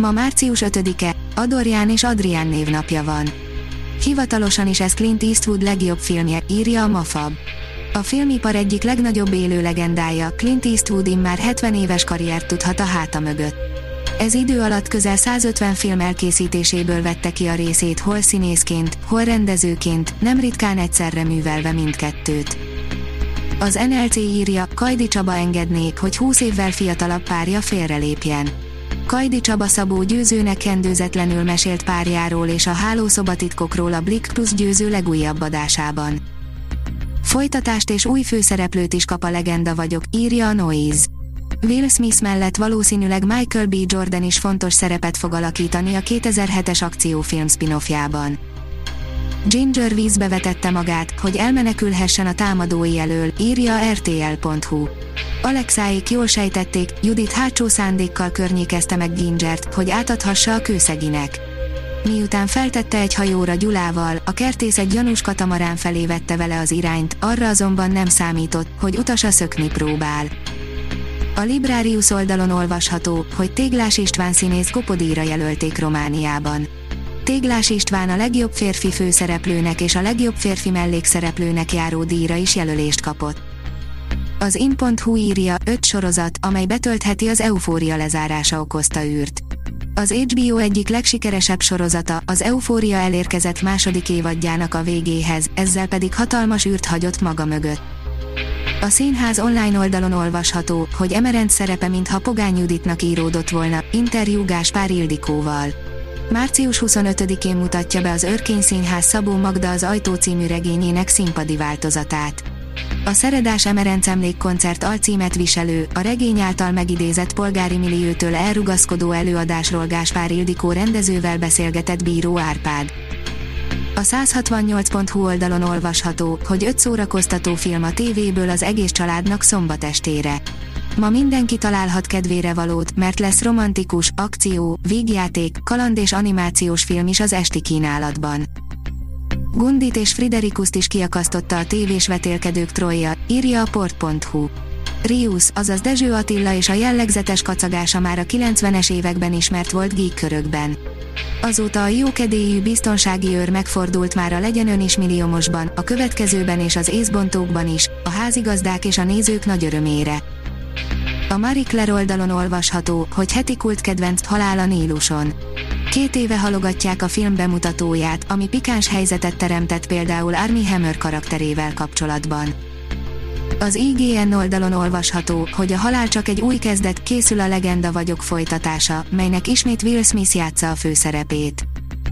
Ma március 5-e, Adorján és Adrián névnapja van. Hivatalosan is ez Clint Eastwood legjobb filmje, írja a Mafab. A filmipar egyik legnagyobb élő legendája, Clint Eastwood immár 70 éves karriert tudhat a háta mögött. Ez idő alatt közel 150 film elkészítéséből vette ki a részét hol színészként, hol rendezőként, nem ritkán egyszerre művelve mindkettőt. Az NLC írja, Kajdi Csaba engednék, hogy 20 évvel fiatalabb párja félrelépjen. Kajdi Csaba Szabó győzőnek kendőzetlenül mesélt párjáról és a hálószobatitkokról a Blick Plus győző legújabb adásában. Folytatást és új főszereplőt is kap a legenda vagyok, írja a Noise. Will Smith mellett valószínűleg Michael B. Jordan is fontos szerepet fog alakítani a 2007-es akciófilm spin-offjában. Ginger vízbe vetette magát, hogy elmenekülhessen a támadói elől, írja rtl.hu. Alexáik jól sejtették, Judit hátsó szándékkal környékezte meg Gingert, hogy átadhassa a kőszeginek. Miután feltette egy hajóra Gyulával, a kertész egy gyanús katamarán felé vette vele az irányt, arra azonban nem számított, hogy utasa szökni próbál. A Librarius oldalon olvasható, hogy Téglás István színész kopodíjra jelölték Romániában. Téglás István a legjobb férfi főszereplőnek és a legjobb férfi mellékszereplőnek járó díjra is jelölést kapott. Az in.hu írja, öt sorozat, amely betöltheti az eufória lezárása okozta űrt. Az HBO egyik legsikeresebb sorozata, az Eufória elérkezett második évadjának a végéhez, ezzel pedig hatalmas űrt hagyott maga mögött. A színház online oldalon olvasható, hogy Emerend szerepe mintha Pogány Juditnak íródott volna, interjú Gáspár Ildikóval. Március 25-én mutatja be az Örkény Színház Szabó Magda az Ajtó című regényének színpadi változatát. A Szeredás Emerenc emlékkoncert alcímet viselő, a regény által megidézett polgári milliótől elrugaszkodó előadásról Gáspár Ildikó rendezővel beszélgetett Bíró Árpád. A 168.hu oldalon olvasható, hogy öt szórakoztató film a tévéből az egész családnak szombat estére. Ma mindenki találhat kedvére valót, mert lesz romantikus, akció, vígjáték, kaland és animációs film is az esti kínálatban. Gundit és Friderikuszt is kiakasztotta a tévés vetélkedők trojja, írja a port.hu. Rius, azaz Dezső Attila és a jellegzetes kacagása már a 90-es években ismert volt geek körökben. Azóta a jókedélyű biztonsági őr megfordult már a Legyen Ön is milliómosban, a következőben és az észbontókban is, a házigazdák és a nézők nagy örömére. A Marie Claire oldalon olvasható, hogy heti kult kedvenc Halál a Níluson. Két éve halogatják a film bemutatóját, ami pikáns helyzetet teremtett például Army Hammer karakterével kapcsolatban. Az IGN oldalon olvasható, hogy a halál csak egy új kezdet, készül a Legenda vagyok folytatása, melynek ismét Will Smith játsza a főszerepét.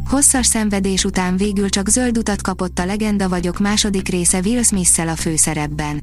Hosszas szenvedés után végül csak zöld utat kapott a Legenda vagyok második része Will smith a főszerepben.